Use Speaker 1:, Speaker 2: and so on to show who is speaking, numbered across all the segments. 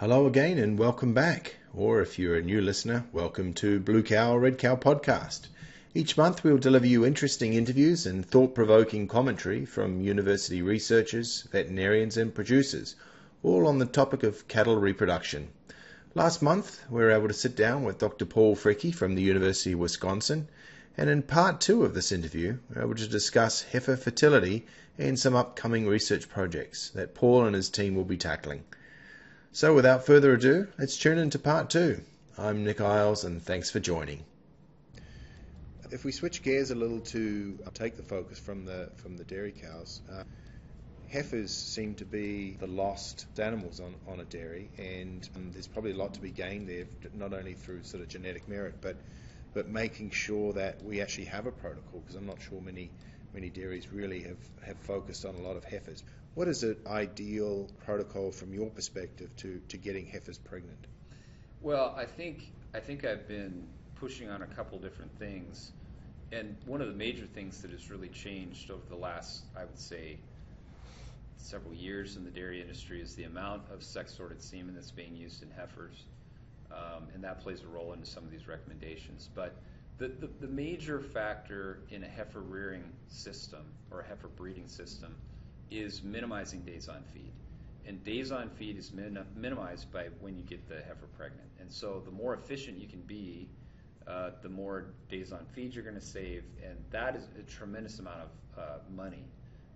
Speaker 1: Hello again and welcome back. Or if you're a new listener, welcome to Blue Cow Red Cow podcast. Each month we'll deliver you interesting interviews and thought provoking commentary from university researchers, veterinarians, and producers, all on the topic of cattle reproduction. Last month we were able to sit down with Dr. Paul Fricke from the University of Wisconsin, and in part two of this interview we were able to discuss heifer fertility and some upcoming research projects that Paul and his team will be tackling. So without further ado, let's tune into part two. I'm Nick Isles and thanks for joining. If we switch gears a little to take the focus from the from the dairy cows, uh, heifers seem to be the lost animals on, on a dairy, and um, there's probably a lot to be gained there, not only through sort of genetic merit, but but making sure that we actually have a protocol, because I'm not sure many many dairies really have, have focused on a lot of heifers. What is an ideal protocol from your perspective to, to getting heifers pregnant?
Speaker 2: Well, I think I think I've been pushing on a couple different things, and one of the major things that has really changed over the last, I would say, several years in the dairy industry is the amount of sex-sorted semen that's being used in heifers, um, and that plays a role into some of these recommendations. But the, the, the, major factor in a heifer rearing system or a heifer breeding system is minimizing days on feed. And days on feed is min- minimized by when you get the heifer pregnant. And so the more efficient you can be, uh, the more days on feed you're going to save. And that is a tremendous amount of uh, money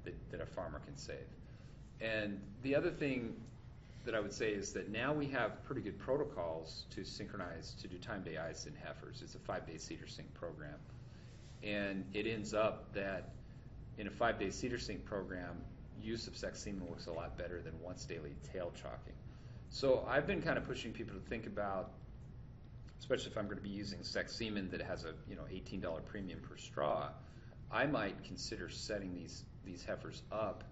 Speaker 2: that, that a farmer can save. And the other thing that I would say is that now we have pretty good protocols to synchronize to do timed AI in heifers. It's a five day CIDR sync program. And it ends up that in a five day CIDR sync program, use of sex semen works a lot better than once daily tail chalking. So I've been kind of pushing people to think about, especially if I'm going to be using sex semen that has a you know $18 premium per straw, I might consider setting these these heifers up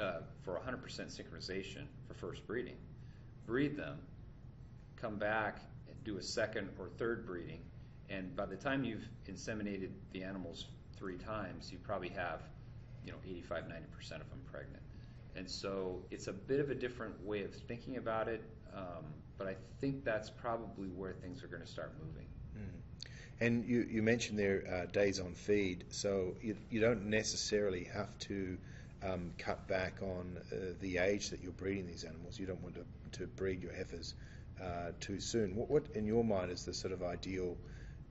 Speaker 2: uh, for 100% synchronization for first breeding. Breed them, come back, and do a second or third breeding, and by the time you've inseminated the animals three times, you probably have, you know, 85, 90% of them pregnant. And so it's a bit of a different way of thinking about it, um, but I think that's probably where things are going to start moving.
Speaker 1: Mm. And you, you mentioned there uh, days on feed, so you, you don't necessarily have to um, cut back on uh, the age that you're breeding these animals. You don't want to, to breed your heifers uh, too soon. What, what, in your mind, is the sort of ideal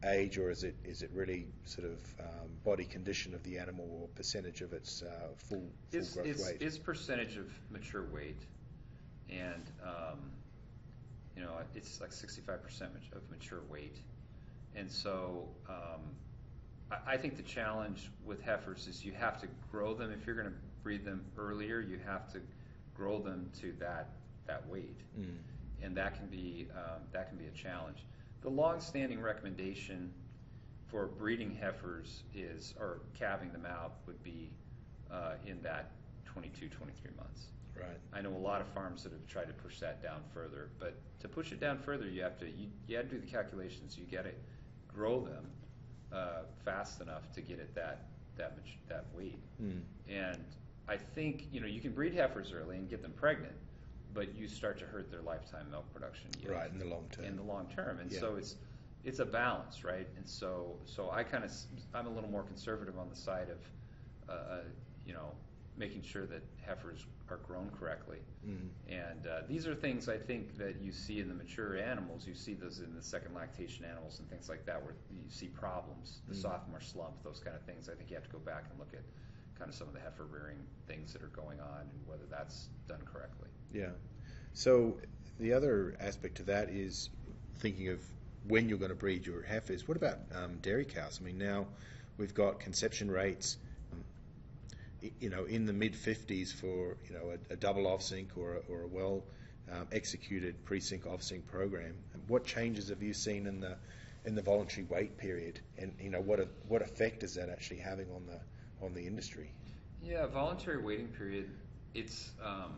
Speaker 1: age, or is it is it really sort of um, body condition of the animal or percentage of its uh, full, full
Speaker 2: it's,
Speaker 1: growth weight?
Speaker 2: It's percentage of mature weight, and um, you know it's like 65% of mature weight, and so. Um, I think the challenge with heifers is you have to grow them. If you're going to breed them earlier, you have to grow them to that that weight, mm. and that can be um, that can be a challenge. The long-standing recommendation for breeding heifers is, or calving them out, would be uh, in that 22, 23 months.
Speaker 1: Right.
Speaker 2: I know a lot of farms that have tried to push that down further, but to push it down further, you have to you, you have to do the calculations. You got to grow them uh, fast enough to get it that that much that weight. Mm. And I think you know you can breed heifers early and get them pregnant, but you start to hurt their lifetime milk production.
Speaker 1: Yield right in the long term.
Speaker 2: In the long term, and yeah. so it's it's a balance, right? And so so I kind of I'm a little more conservative on the side of uh, uh, you know making sure that heifers are grown correctly. Mm. And uh, these are things I think that you see in the mature animals. You see those in the second lactation animals and things like that, where you see problems, the mm. sophomore slump, those kind of things. I think you have to go back and look at kind of some of the heifer rearing things that are going on and whether that's done correctly.
Speaker 1: Yeah. So the other aspect to that is thinking of when you're going to breed your heifers. What about um, dairy cows? I mean, now we've got conception rates, um, you know, in the mid 50s for you know a, a double Ovsynch or a, or a well um, executed pre-sync Ovsynch program. What changes have you seen in the in the voluntary wait period, and you know what a, what effect is that actually having on the on the industry?
Speaker 2: Yeah, voluntary waiting period. It's um,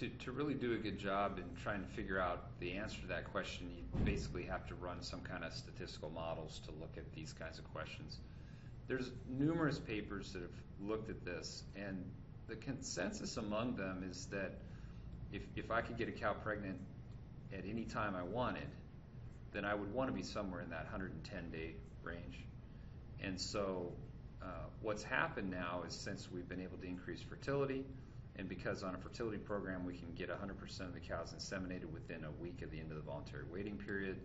Speaker 2: to to really do a good job in trying to figure out the answer to that question. You basically have to run some kind of statistical models to look at these kinds of questions. There's numerous papers that have looked at this, and the consensus among them is that if, if I could get a cow pregnant at any time I wanted, then I would want to be somewhere in that 110 day range. And so, uh, what's happened now is since we've been able to increase fertility, and because on a fertility program we can get 100% of the cows inseminated within a week of the end of the voluntary waiting period,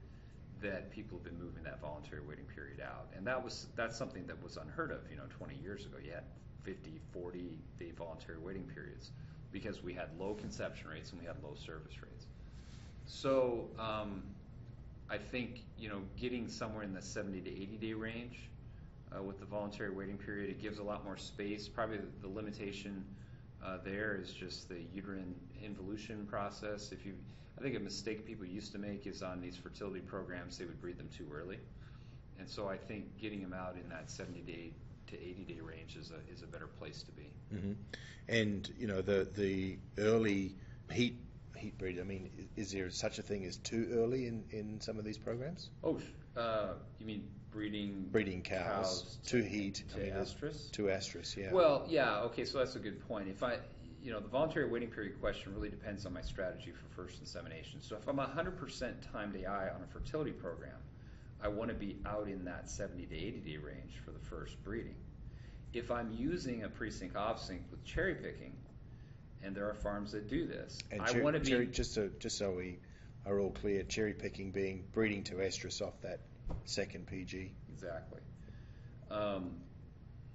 Speaker 2: that people have been moving that voluntary waiting period out. And that was that's something that was unheard of, you know, 20 years ago. You had 50, 40 day voluntary waiting periods because we had low conception rates and we had low service rates. So um, I think you know getting somewhere in the 70 to 80 day range uh, with the voluntary waiting period, it gives a lot more space. Probably the, limitation there is just the uterine involution process. If you, I think a mistake people used to make is on these fertility programs they would breed them too early, and so I think getting them out in that 70 day to 80 day range is a is a better place to be.
Speaker 1: Mm-hmm. And you know the the early heat heat breed. I mean, is there such a thing as too early in, in some of these programs?
Speaker 2: Oh, uh, you mean breeding
Speaker 1: breeding cows, cows to, to, heat
Speaker 2: to I mean, estrus?
Speaker 1: To estrus, yeah.
Speaker 2: Well, yeah. Okay, so that's a good point. If I you know, the voluntary waiting period question really depends on my strategy for first insemination. So if I'm 100% timed AI on a fertility program, I want to be out in that 70 to 80 day range for the first breeding. If I'm using a pre-sync Ovsynch with cherry picking, and there are farms that do this,
Speaker 1: and I want to be cherry, just so just so we are all clear, cherry picking being breeding to estrus off that second PG.
Speaker 2: Exactly. Um,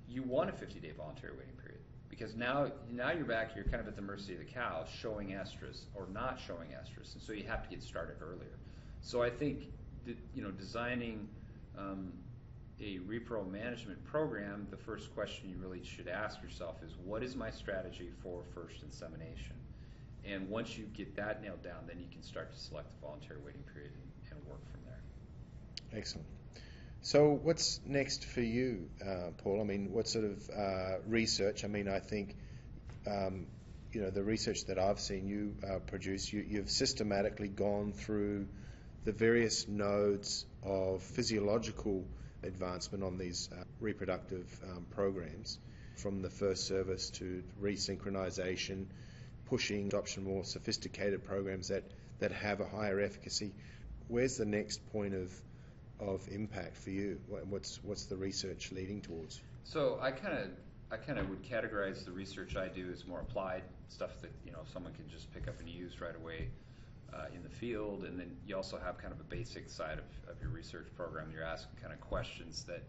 Speaker 2: you want a 50 day voluntary waiting period because now now you're back. You're kind of at the mercy of the cow showing estrus or not showing estrus, and so you have to get started earlier. So I think you know, designing um, a repro management program, the first question you really should ask yourself is, what is my strategy for first insemination? And once you get that nailed down, then you can start to select the voluntary waiting period and, and work from there.
Speaker 1: Excellent. So, what's next for you, uh, Paul? I mean, what sort of uh, research? I mean, I think, um, you know, the research that I've seen you uh, produce, you, you've systematically gone through the various nodes of physiological advancement on these uh, reproductive um, programs, from the first service to resynchronization, pushing adoption more sophisticated programs that, that have a higher efficacy. Where's the next point of of impact for you? What's what's the research leading towards?
Speaker 2: So I kind of I kind of would categorize the research I do as more applied stuff that you know someone can just pick up and use right away uh, in the field, and then you also have kind of a basic side of, of your research program. You're asking kind of questions that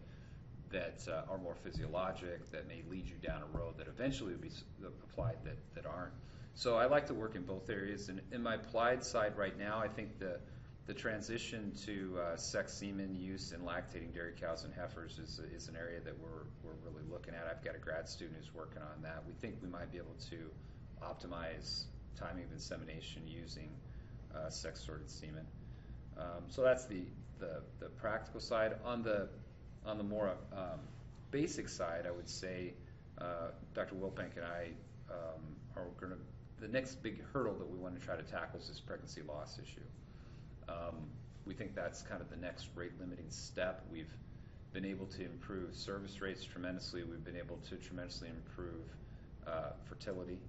Speaker 2: that uh, are more physiologic, that may lead you down a road that eventually will be applied that, that aren't. So I like to work in both areas. And in my applied side right now, I think the the transition to uh, sex semen use in lactating dairy cows and heifers is, is an area that we're, we're really looking at. I've got a grad student who's working on that. We think we might be able to optimize timing of insemination using uh, sex sorted semen. Um, so that's the, the, the practical side. On the on the more um, basic side, I would say uh, Dr. Wiltbank and I um, are going to the next big hurdle that we want to try to tackle is this pregnancy loss issue. Um, we think that's kind of the next rate limiting step. We've been able to improve service rates tremendously. We've been able to tremendously improve uh, fertility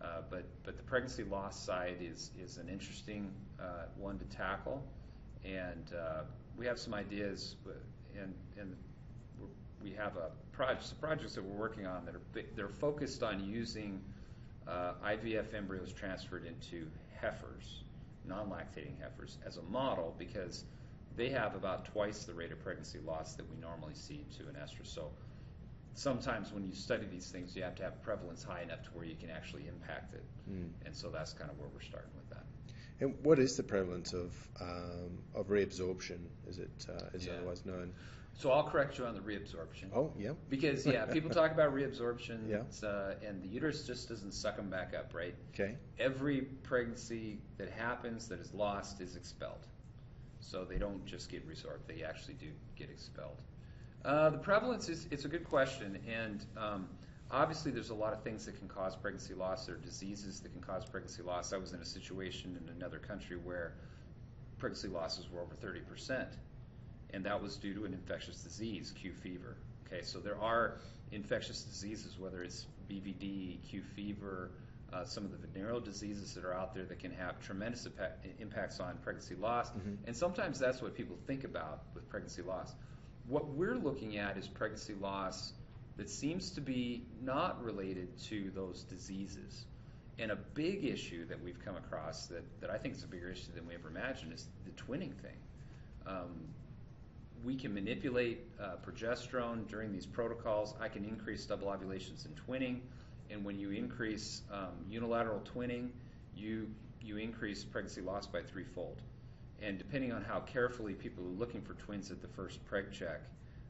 Speaker 2: uh, but but the pregnancy loss side is is an interesting uh, one to tackle, and uh, we have some ideas, and and we have a project, some projects that we're working on that are they're focused on using uh, IVF embryos transferred into heifers, non-lactating heifers, as a model because they have about twice the rate of pregnancy loss that we normally see to an estrus. So sometimes when you study these things, you have to have prevalence high enough to where you can actually impact it. Mm. And so that's kind of where we're starting with that.
Speaker 1: And what is the prevalence of um, of reabsorption? Is it uh, is yeah. otherwise known?
Speaker 2: So I'll correct you on the reabsorption.
Speaker 1: Oh, yeah.
Speaker 2: Because yeah, people talk about reabsorption, yeah. Uh, and the uterus just doesn't suck them back up, right?
Speaker 1: Okay.
Speaker 2: Every pregnancy that happens that is lost is expelled. So they don't just get resorbed; they actually do get expelled. Uh, the prevalence is it's a good question, and um, obviously there's a lot of things that can cause pregnancy loss. There are diseases that can cause pregnancy loss. I was in a situation in another country where pregnancy losses were over 30%, and that was due to an infectious disease, Q fever. Okay, so there are infectious diseases, whether it's BVD, Q fever, uh, some of the venereal diseases that are out there that can have tremendous impact, impacts on pregnancy loss.
Speaker 1: Mhm.
Speaker 2: And sometimes that's what people think about with pregnancy loss. What we're looking at is pregnancy loss that seems to be not related to those diseases. And a big issue that we've come across that, that I think is a bigger issue than we ever imagined is the twinning thing. Um, we can manipulate uh, progesterone during these protocols. I can increase double ovulations and twinning. And when you increase um, unilateral twinning, you, you increase pregnancy loss by threefold. And depending on how carefully people are looking for twins at the first preg check,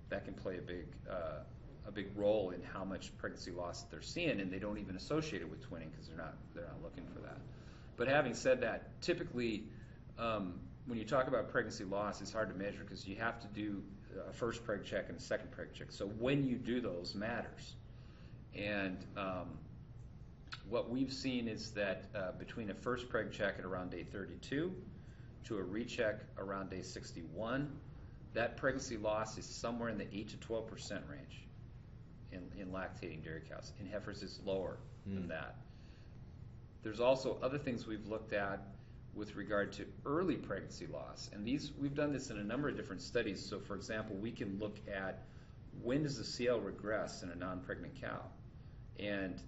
Speaker 2: that can play a big, uh, a big role in how much pregnancy loss they're seeing, and they don't even associate it with twinning because they're not, they're not looking for that. But having said that, typically, um, when you talk about pregnancy loss, it's hard to measure because you have to do a first preg check and a second preg check. So when you do those matters. And um, what we've seen is that uh, between a first preg check at around day 32 to a recheck around day 61, that pregnancy loss is somewhere in the 8 to 12 percent range in, in lactating dairy cows. In heifers, it's lower
Speaker 1: Mm.
Speaker 2: than that. There's also other things we've looked at with regard to early pregnancy loss, and these we've done this in a number of different studies. So, for example, we can look at when does the CL regress in a non-pregnant cow, and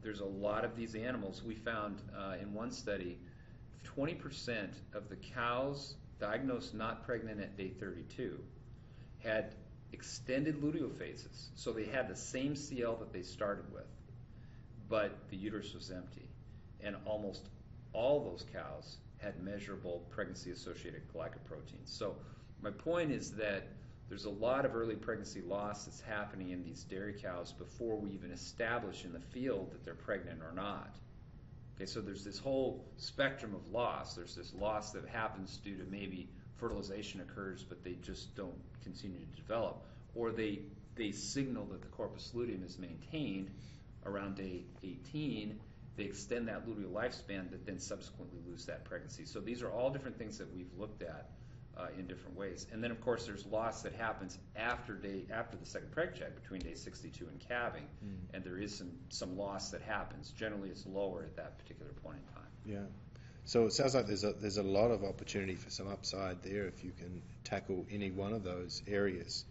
Speaker 2: there's a lot of these animals. We found uh, in one study, 20% of the cows diagnosed not pregnant at day 32 had extended luteal phases, so they had the same CL that they started with but the uterus was empty. And almost all those cows had measurable pregnancy associated glycoproteins. So, my point is that there's a lot of early pregnancy loss that's happening in these dairy cows before we even establish in the field that they're pregnant or not. Okay, so there's this whole spectrum of loss. There's this loss that happens due to maybe fertilization occurs, but they just don't continue to develop, or they they signal that the corpus luteum is maintained around day 18, they extend that luteal lifespan, but then subsequently lose that pregnancy. So these are all different things that we've looked at in different ways. And then, of course, there's loss that happens after day after the second preg check, between day 62 and calving,
Speaker 1: Mm.
Speaker 2: and there is some some loss that happens. Generally, it's lower at that particular point in time.
Speaker 1: Yeah. So it sounds like there's a, there's a lot of opportunity for some upside there if you can tackle any one of those areas.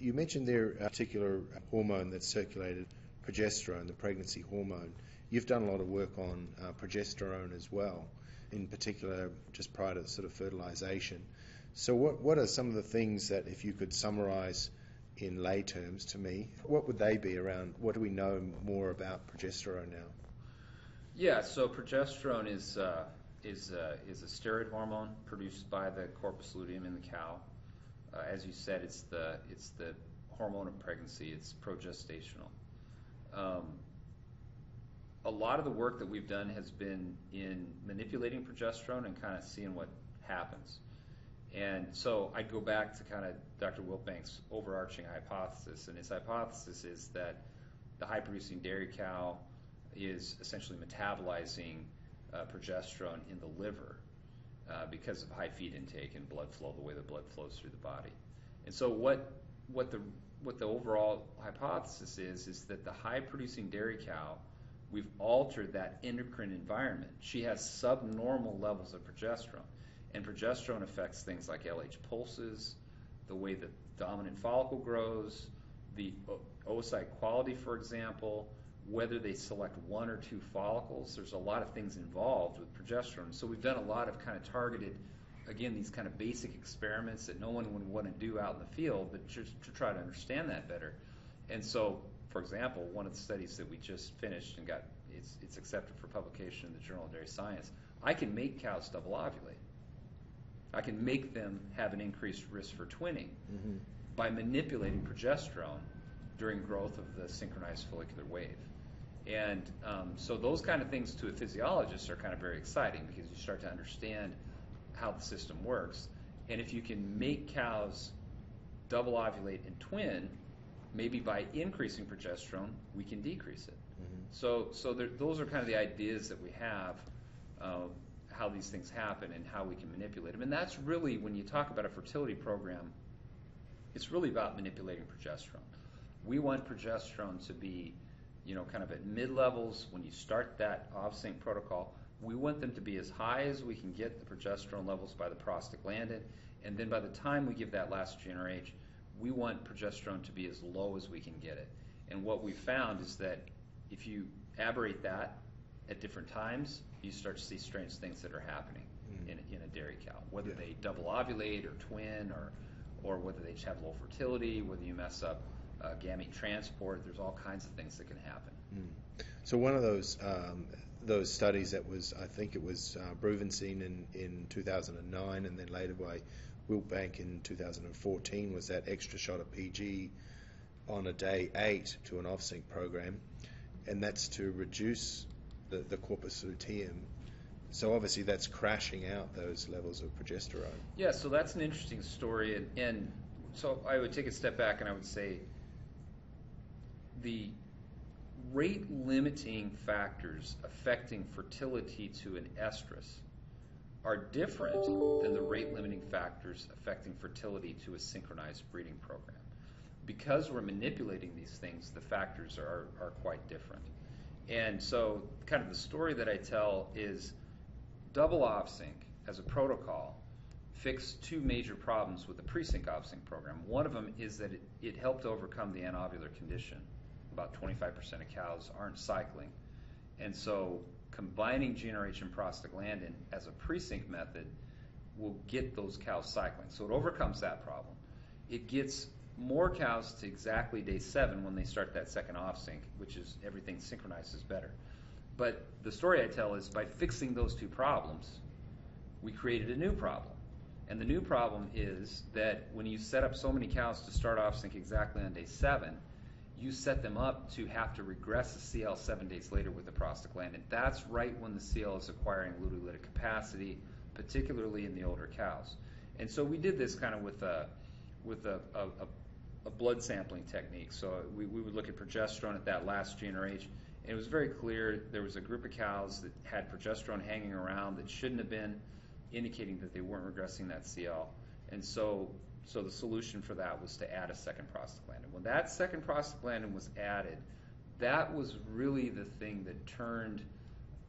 Speaker 1: You mentioned there a particular hormone that's circulated, progesterone, the pregnancy hormone. You've done a lot of work on uh, progesterone as well, in particular just prior to sort of fertilization. So what, what are some of the things that if you could summarize in lay terms to me, what would they be around, what do we know more about progesterone now?
Speaker 2: Yeah, so progesterone is uh, is uh, is a steroid hormone produced by the corpus luteum in the cow. Uh, as you said, it's the it's the hormone of pregnancy. It's progestational. Um, a lot of the work that we've done has been in manipulating progesterone and kind of seeing what happens. And so I'd go back to kind of Dr. Wiltbank's overarching hypothesis, and his hypothesis is that the high-producing dairy cow is essentially metabolizing uh, progesterone in the liver uh, because of high feed intake and blood flow, the way the blood flows through the body. And so what what the what the overall hypothesis is is that the high-producing dairy cow, we've altered that endocrine environment. She has subnormal levels of progesterone, and progesterone affects things like LH pulses, the way the dominant follicle grows, the oocyte quality, for example, whether they select one or two follicles. There's a lot of things involved with progesterone. So we've done a lot of kind of targeted, again, these kind of basic experiments that no one would want to do out in the field, but just to try to understand that better. And so, for example, one of the studies that we just finished and got it's, it's accepted for publication in the Journal of Dairy Science, I can make cows double ovulate. I can make them have an increased risk for twinning
Speaker 1: Mm-hmm.
Speaker 2: by manipulating progesterone during growth of the synchronized follicular wave. And um, so those kind of things to a physiologist are kind of very exciting because you start to understand how the system works. And if you can make cows double ovulate and twin, maybe by increasing progesterone, we can decrease it.
Speaker 1: Mm-hmm.
Speaker 2: So, so there, those are kind of the ideas that we have, uh, how these things happen and how we can manipulate them. And that's really, when you talk about a fertility program, it's really about manipulating progesterone. We want progesterone to be, you know, kind of at mid levels when you start that Ovsynch protocol. We want them to be as high as we can get the progesterone levels by the prostaglandin, and then by the time we give that last GnRH, we want progesterone to be as low as we can get it. And what we found is that if you aberrate that at different times, you start to see strange things that are happening mm. in, in a dairy cow, whether yeah. they double ovulate or twin or, or whether they just have low fertility, whether you mess up uh, gamete transport. There's all kinds of things that can happen.
Speaker 1: Mm. So one of those um, those studies that was, I think it was uh, Brusveen in, in 2009, and then later by Wiltbank in 2014, was that extra shot of PG on a day eight to an Ovsynch program, and that's to reduce the, the corpus luteum. So obviously that's crashing out those levels of progesterone.
Speaker 2: Yeah, so that's an interesting story, and, and so I would take a step back and I would say the rate limiting factors affecting fertility to an estrus are different than the rate limiting factors affecting fertility to a synchronized breeding program. Because we're manipulating these things, the factors are, are quite different. And so, kind of the story that I tell is double Ovsynch as a protocol fixed two major problems with the pre-sync Ovsynch program. One of them is that it, it helped overcome the anovular condition. About 25% of cows aren't cycling. And so combining and prostaglandin as a pre-sync method will get those cows cycling. So it overcomes that problem. It gets more cows to exactly day seven when they start that second Ovsynch, which is everything synchronizes better. But the story I tell is by fixing those two problems, we created a new problem. And the new problem is that when you set up so many cows to start Ovsynch exactly on day seven, you set them up to have to regress the CL seven days later with the prostaglandin. That's right when the CL is acquiring luteolytic capacity, particularly in the older cows. And so we did this kind of with a with a, a, a blood sampling technique. So we, we would look at progesterone at that last GnRH, and it was very clear there was a group of cows that had progesterone hanging around that shouldn't have been, indicating that they weren't regressing that CL. And so so the solution for that was to add a second prostaglandin. When that second prostaglandin was added, that was really the thing that turned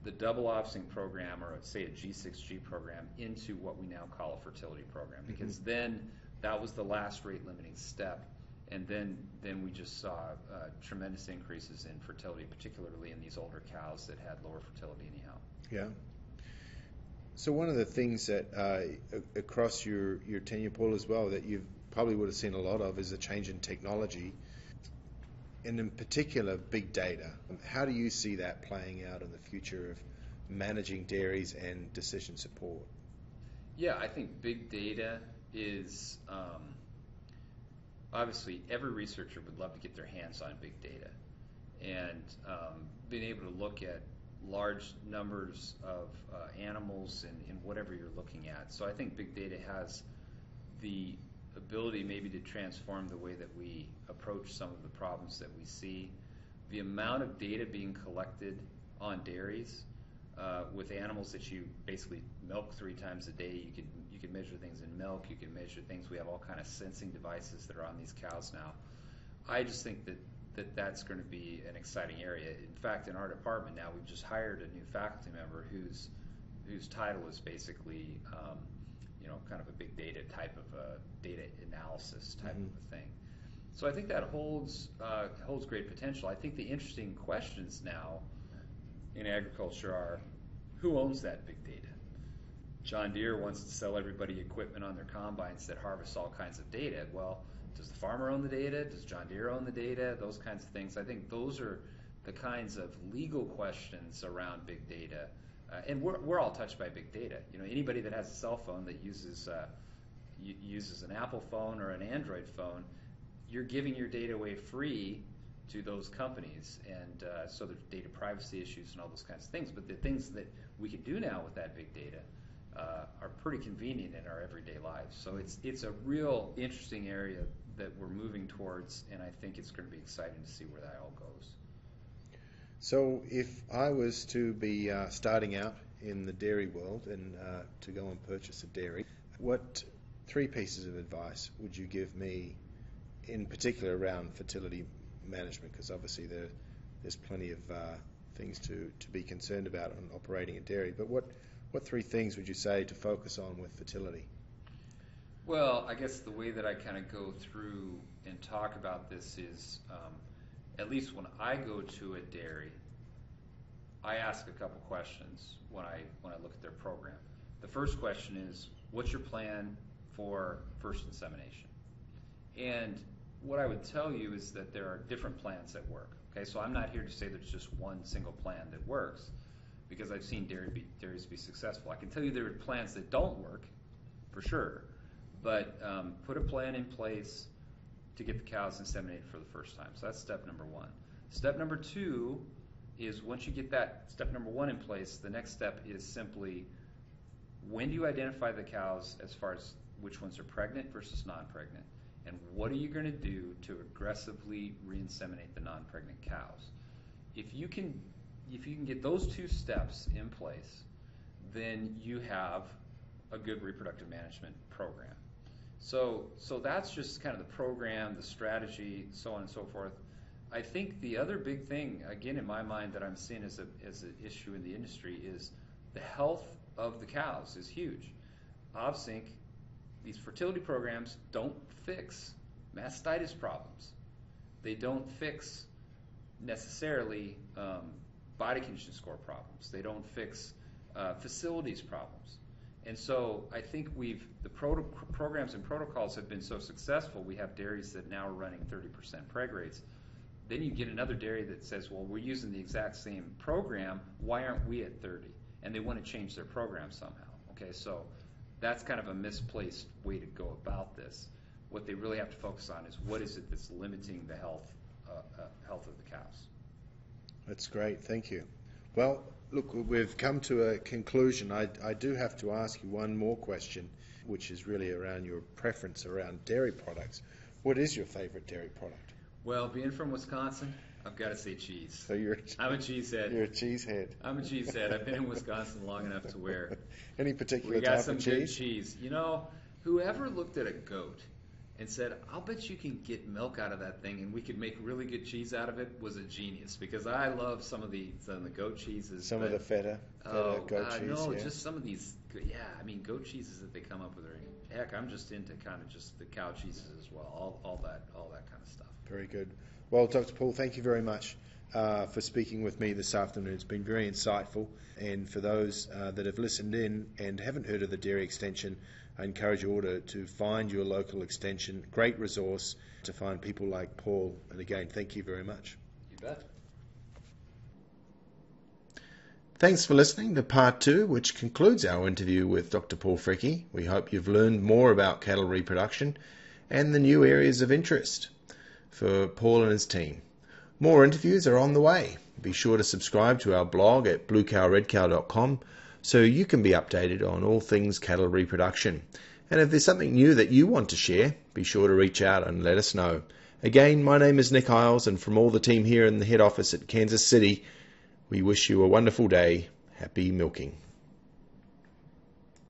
Speaker 2: the double sync program, or say a G6G program, into what we now call a fertility program. Mm-hmm. Because mm-hmm. then that was the last rate limiting step, and then then we just saw uh, tremendous increases in fertility, particularly in these older cows that had lower fertility anyhow.
Speaker 1: Yeah. So one of the things that uh, across your, your tenure, Paul, as well, that you probably would have seen a lot of is a change in technology, and in particular, big data. How do you see that playing out in the future of managing dairies and decision support?
Speaker 2: Yeah, I think big data is um, obviously every researcher would love to get their hands on big data, and um, being able to look at large numbers of uh, animals and, in whatever you're looking at. So I think big data has the ability maybe to transform the way that we approach some of the problems that we see. The amount of data being collected on dairies uh, with animals that you basically milk three times a day, you you can measure things in milk, you can measure things. We have all kind of sensing devices that are on these cows now. I just think that that that's going to be an exciting area. In fact, in our department now, we've just hired a new faculty member whose whose title is basically, um, you know, kind of a big data type of a data analysis type mm-hmm. of a thing. So I think that holds uh, holds great potential. I think the interesting questions now in agriculture are who owns that big data? John Deere wants to sell everybody equipment on their combines that harvest all kinds of data. Well, does the farmer own the data? Does John Deere own the data? Those kinds of things. I think those are the kinds of legal questions around big data. Uh, and we're, we're all touched by big data. You know, anybody that has a cell phone that uses uh, uses an Apple phone or an Android phone, you're giving your data away free to those companies, and uh, so there's data privacy issues and all those kinds of things. But the things that we can do now with that big data uh, are pretty convenient in our everyday lives. So it's it's a real interesting area that we're moving towards, and I think it's going to be exciting to see where that all goes.
Speaker 1: So, if I was to be uh, starting out in the dairy world and uh, to go and purchase a dairy, what three pieces of advice would you give me, in particular around fertility management? Because obviously there there's plenty of uh, things to, to be concerned about on operating a dairy. But what, what three things would you say to focus on with fertility?
Speaker 2: Well, I guess the way that I kind of go through and talk about this is, um, at least when I go to a dairy, I ask a couple questions when I when I look at their program. The first question is, what's your plan for first insemination? And what I would tell you is that there are different plans that work. Okay, so I'm not here to say there's just one single plan that works because I've seen dairy be, dairies be successful. I can tell you there are plans that don't work, for sure, but um, put a plan in place to get the cows inseminated for the first time. So that's step number one. Step number two is once you get that step number one in place, the next step is simply when do you identify the cows as far as which ones are pregnant versus non-pregnant? And what are you going to do to aggressively re-inseminate the non-pregnant cows? If you can, if you can get those two steps in place, then you have a good reproductive management program. So, so that's just kind of the program, the strategy, so on and so forth. I think the other big thing, again, in my mind, that I'm seeing as, a, as an issue in the industry is the health of the cows is huge. Ovsynch, these fertility programs don't fix mastitis problems. They don't fix necessarily um, body condition score problems. They don't fix uh, facilities problems. And so I think we've the pro- programs and protocols have been so successful. We have dairies that now are running 30% preg rates then you get another dairy that says, well, we're using the exact same program. Why aren't we at 30? And they want to change their program somehow. Okay, so that's kind of a misplaced way to go about this. What they really have to focus on is what is it that's limiting the health uh, uh, health of the cows.
Speaker 1: That's great. Thank you. Well, look, we've come to a conclusion. I, I do have to ask you one more question, which is really around your preference around dairy products. What is your favorite dairy product?
Speaker 2: Well, being from Wisconsin, I've got to say cheese.
Speaker 1: So you're
Speaker 2: i I'm a cheesehead.
Speaker 1: You're a cheesehead.
Speaker 2: I'm a cheesehead. I've been in Wisconsin long enough to where
Speaker 1: any particular
Speaker 2: we got
Speaker 1: type
Speaker 2: some
Speaker 1: of
Speaker 2: good cheese. You know, whoever looked at a goat and said, "I'll bet you can get milk out of that thing, and we could make really good cheese out of it," was a genius because I love some of the some of the goat cheeses.
Speaker 1: Some
Speaker 2: but,
Speaker 1: of the feta, feta
Speaker 2: oh,
Speaker 1: goat
Speaker 2: God,
Speaker 1: cheese.
Speaker 2: no,
Speaker 1: yeah.
Speaker 2: just some of these. Yeah, I mean, goat cheeses that they come up with are heck. I'm just into kind of just the cow cheeses as well. All all that all that kind of stuff.
Speaker 1: Very good. Well, Dr. Paul, thank you very much uh, for speaking with me this afternoon. It's been very insightful. And for those uh, that have listened in and haven't heard of the Dairy Extension, I encourage you all to, to find your local extension. Great resource to find people like Paul. And again, thank you very much.
Speaker 2: You bet.
Speaker 1: Thanks for listening to part two, which concludes our interview with Dr. Paul Fricke. We hope you've learned more about cattle reproduction and the new areas of interest for Paul and his team. More interviews are on the way. Be sure to subscribe to our blog at bluecowredcow.com so you can be updated on all things cattle reproduction. And if there's something new that you want to share, be sure to reach out and let us know. Again, my name is Nick Isles, and from all the team here in the head office at Kansas City, we wish you a wonderful day. Happy milking.